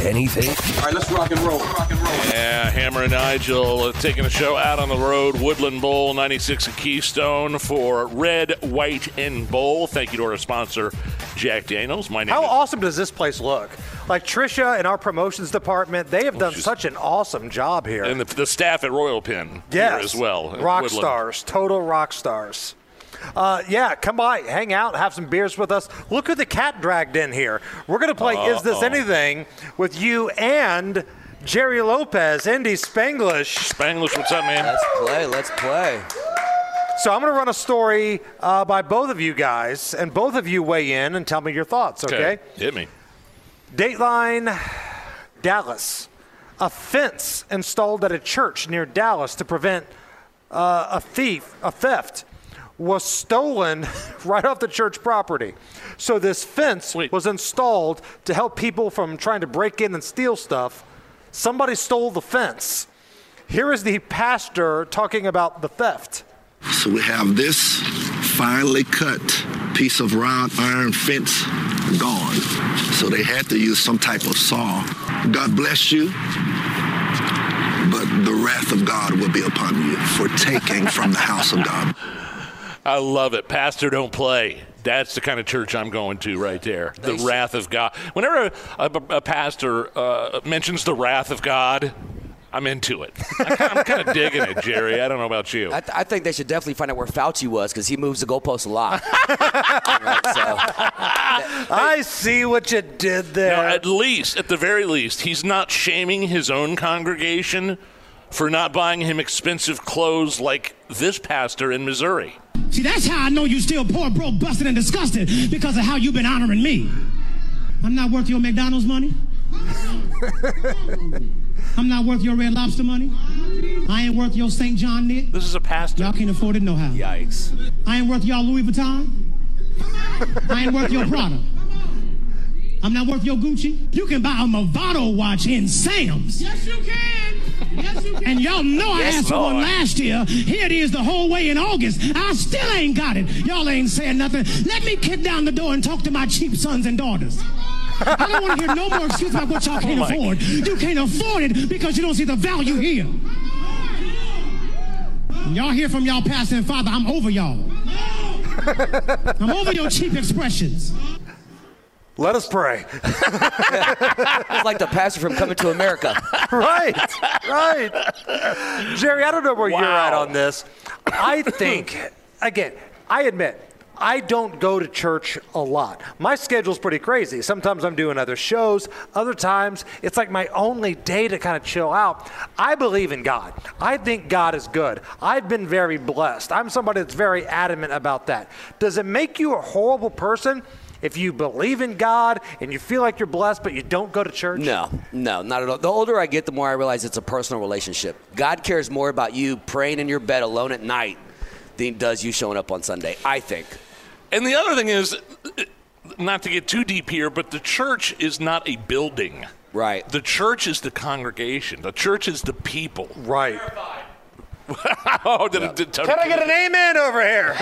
anything? All right, let's rock and roll. Rock and roll. Yeah, Hammer and Nigel uh, taking a show out on the road. Woodland Bowl 96 at Keystone for Red, White, and Bowl. Thank you to our sponsor, Jack Daniels. My name How is awesome does this place look? Like Trisha and our promotions department, they have done she's- such an awesome job here. and the, the staff at Royal Pin yes, here as well. Rock Woodland. stars, total rock stars. Uh, yeah, come by, hang out, have some beers with us. Look who the cat dragged in here. We're going to play Is This Anything with you and Jerry Lopez, Indy Spanglish. Spanglish, what's up, man? let's play. Let's play. So I'm going to run a story uh, by both of you guys, and both of you weigh in and tell me your thoughts, okay? Hit me. Dateline, Dallas. A fence installed at a church near Dallas to prevent uh, a thief, a theft, was stolen right off the church property. So this fence Wait. was installed to help people from trying to break in and steal stuff. Somebody stole the fence. Here is the pastor talking about the theft. So we have this finely cut piece of round iron fence gone. So they had to use some type of saw. God bless you, but the wrath of God will be upon you for taking from the house of God. I love it. Pastor, don't play. That's the kind of church I'm going to right there. The wrath of God. Whenever a, a, a pastor uh, mentions the wrath of God, I'm into it. I'm kind of digging it, Jerry. I don't know about you. I, th- I think they should definitely find out where Fauci was because he moves the goalposts a lot. Right, so, I see what you did there. Now, at least, at the very least, he's not shaming his own congregation for not buying him expensive clothes like this pastor in Missouri. See, that's how I know you still poor, broke, busted, and disgusted because of how you've been honoring me. I'm not worth your McDonald's money. I'm not worth your Red Lobster money. I ain't worth your St. John knit. This is a pastor. Y'all can't afford it no how. yikes. I ain't worth y'all Louis Vuitton. I ain't worth your Prada. I'm not worth your Gucci. You can buy a Movado watch in Sam's. Yes, you can. Yes, you can. And y'all know I Yes, asked for one last year. Here it is the whole way in August. I still ain't got it. Y'all ain't saying nothing. Let me kick down the door and talk to my cheap sons and daughters. I don't want to hear no more excuses about what y'all oh can't my afford. You can't afford it because you don't see the value here. When y'all hear from y'all pastor and father, I'm over y'all. I'm over your cheap expressions. Let us pray. It's like the pastor from Coming to America. right, right. Jerry, I don't know where you're at on this. I think, again, I admit, I don't go to church a lot. My schedule's pretty crazy. Sometimes I'm doing other shows, other times it's like my only day to kind of chill out. I believe in God. I think God is good. I've been very blessed. I'm somebody that's very adamant about that. Does it make you a horrible person? If you believe in God and you feel like you're blessed, but you don't go to church? No, no, not at all. The older I get, the more I realize it's a personal relationship. God cares more about you praying in your bed alone at night than he does you showing up on Sunday, I think. And the other thing is, not to get too deep here, but the church is not a building. Right. The church is the congregation. The church is the people. Right. oh, did it, did Tony Can I get an amen over here?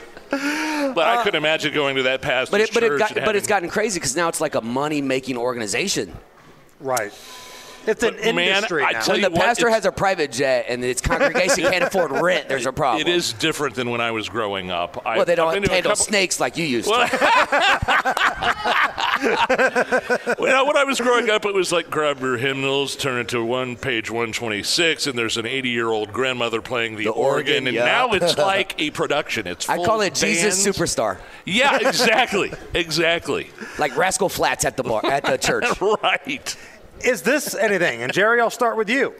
But I uh, couldn't imagine going to that pastor's But it, but it got, and but it's gotten crazy because now it's like a money making organization. Right. It's an man, industry I now. tell When you the what, pastor it's- has a private jet and its congregation can't afford rent, there's a problem. It is different than when I was growing up. I, Well, they don't been to a handle couple- snakes like you used Well, to. Well, when I was growing up, it was like grab your hymnals, turn it to one page 126, and there's an 80 year old grandmother playing the, The organ, organ, and yeah. now it's like a production. It's I call of it Jesus. Superstar, Yeah, exactly, exactly. like Rascal Flatts at the bar at the church. right. Is this anything? And Jerry, I'll start with you.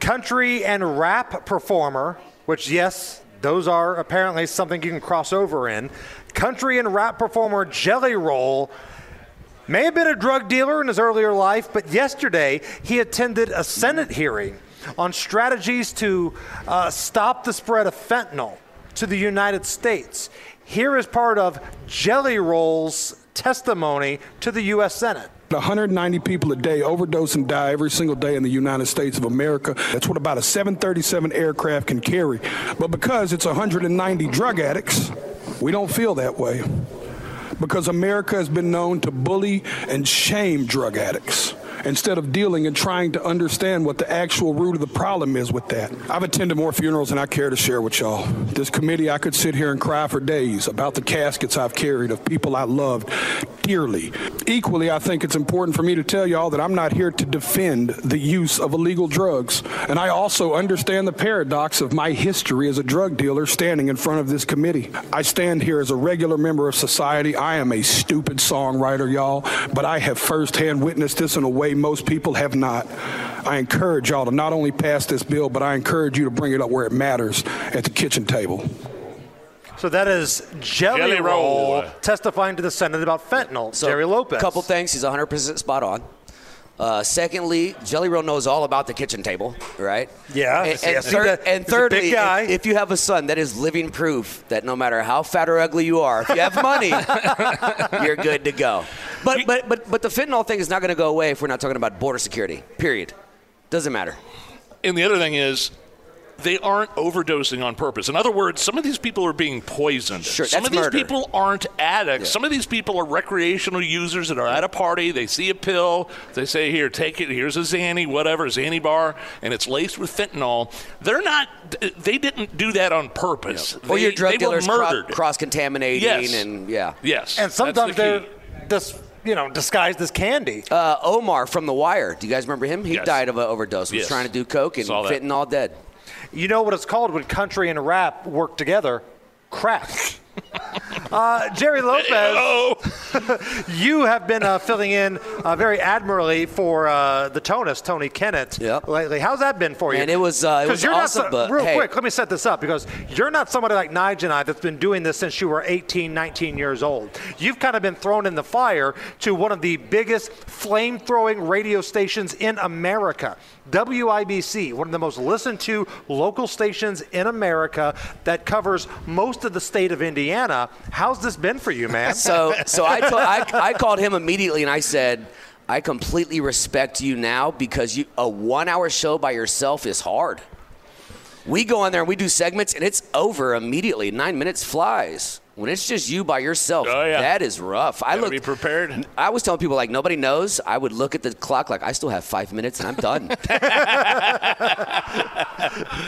Country and rap performer, which, yes, those are apparently something you can cross over in. Country and rap performer Jelly Roll May have been a drug dealer in his earlier life, but yesterday he attended a Senate hearing on strategies to uh, stop the spread of fentanyl to the United States. Here is part of Jelly Roll's testimony to the U.S. Senate. 190 people a day overdose and die every single day in the United States of America. That's what about a 737 aircraft can carry. But because it's 190 drug addicts, we don't feel that way. Because America has been known to bully and shame drug addicts instead of dealing and trying to understand what the actual root of the problem is with that. I've attended more funerals than I care to share with y'all. This committee, I could sit here and cry for days about the caskets I've carried of people I loved dearly. Equally, I think it's important for me to tell y'all that I'm not here to defend the use of illegal drugs. And I also understand the paradox of my history as a drug dealer standing in front of this committee. I stand here as a regular member of society. I am a stupid songwriter, y'all, but I have firsthand witnessed this in a way most people have not. I encourage y'all to not only pass this bill, but I encourage you to bring it up where it matters at the kitchen table. So that is Jelly, Jelly Roll, Roll. testifying to the Senate about fentanyl. So, Jerry Lopez. A couple things. He's 100% spot on. Uh, secondly, Jelly Roll knows all about the kitchen table, right? Yeah, And, and, he third- and thirdly. If, if you have a son, that is living proof that no matter how fat or ugly you are, if you have money, you're good to go. But but but but the fentanyl thing is not going to go away if we're not talking about border security. Period. Doesn't matter. And the other thing is, they aren't overdosing on purpose. In other words, some of these people are being poisoned. Sure, some that's of these murder. people aren't addicts. Some of these people are recreational users that are at a party. They see a pill. They say, "Here, take it. Here's a Xanny, whatever, Xanny bar, and it's laced with fentanyl." They're not. They didn't do that on purpose. or They- your drug they dealers murdered. cross contaminating Yes. and yeah. yes, and sometimes the they're key. this, you know, disguised as candy. Uh, Omar from The Wire. Do you guys remember him? He Yes. died of an overdose. He was Yes. trying to do coke and Saw that. fentanyl dead. You know what it's called when country and rap work together? Crack. uh, Jerry Lopez, Oh, you have been uh, filling in uh, very admirably for uh, the Tonus, Tony Kennett, Yep. lately. How's that been for you? Man, it was, uh, it was you're awesome, Not so, but real hey. quick, let me set this up because you're not somebody like Nigel and I that's been doing this since you were 18, 19 years old. You've kind of been thrown in the fire to one of the biggest flame throwing radio stations in America. WIBC, one of the most listened to local stations in America that covers most of the state of Indiana. How's this been for you, man? So, so I, told, I, I called him immediately and I said, I completely respect you now because you, a one hour show by yourself is hard. We go on there and we do segments and it's over immediately. Nine minutes flies. When it's just you by yourself, Oh, yeah. that is rough. I look be prepared. I was telling people like nobody knows. I would look at the clock like I still have five minutes and I'm done.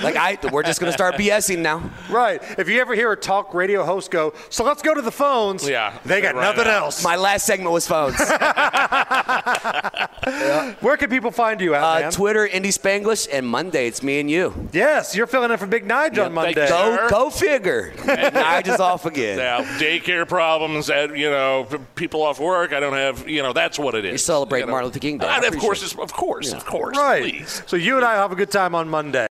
like I, we're just gonna start BSing now. right. If you ever hear a talk radio host go, so let's go to the phones. Yeah, They got right nothing out. else. My last segment was phones. Where can people find you at, Uh. Twitter, Indy Spanglish, and Monday it's me and you. yes, you're filling in for Big Nige on Monday. Go, go figure. Nigel's off again. Now, daycare problems, at, you know, people off work. I don't have, you know, that's what it is. You celebrate You know. Martin Luther King Day. I And of course, it. of course, of course. Right. Please. So you and I have a good time on Monday.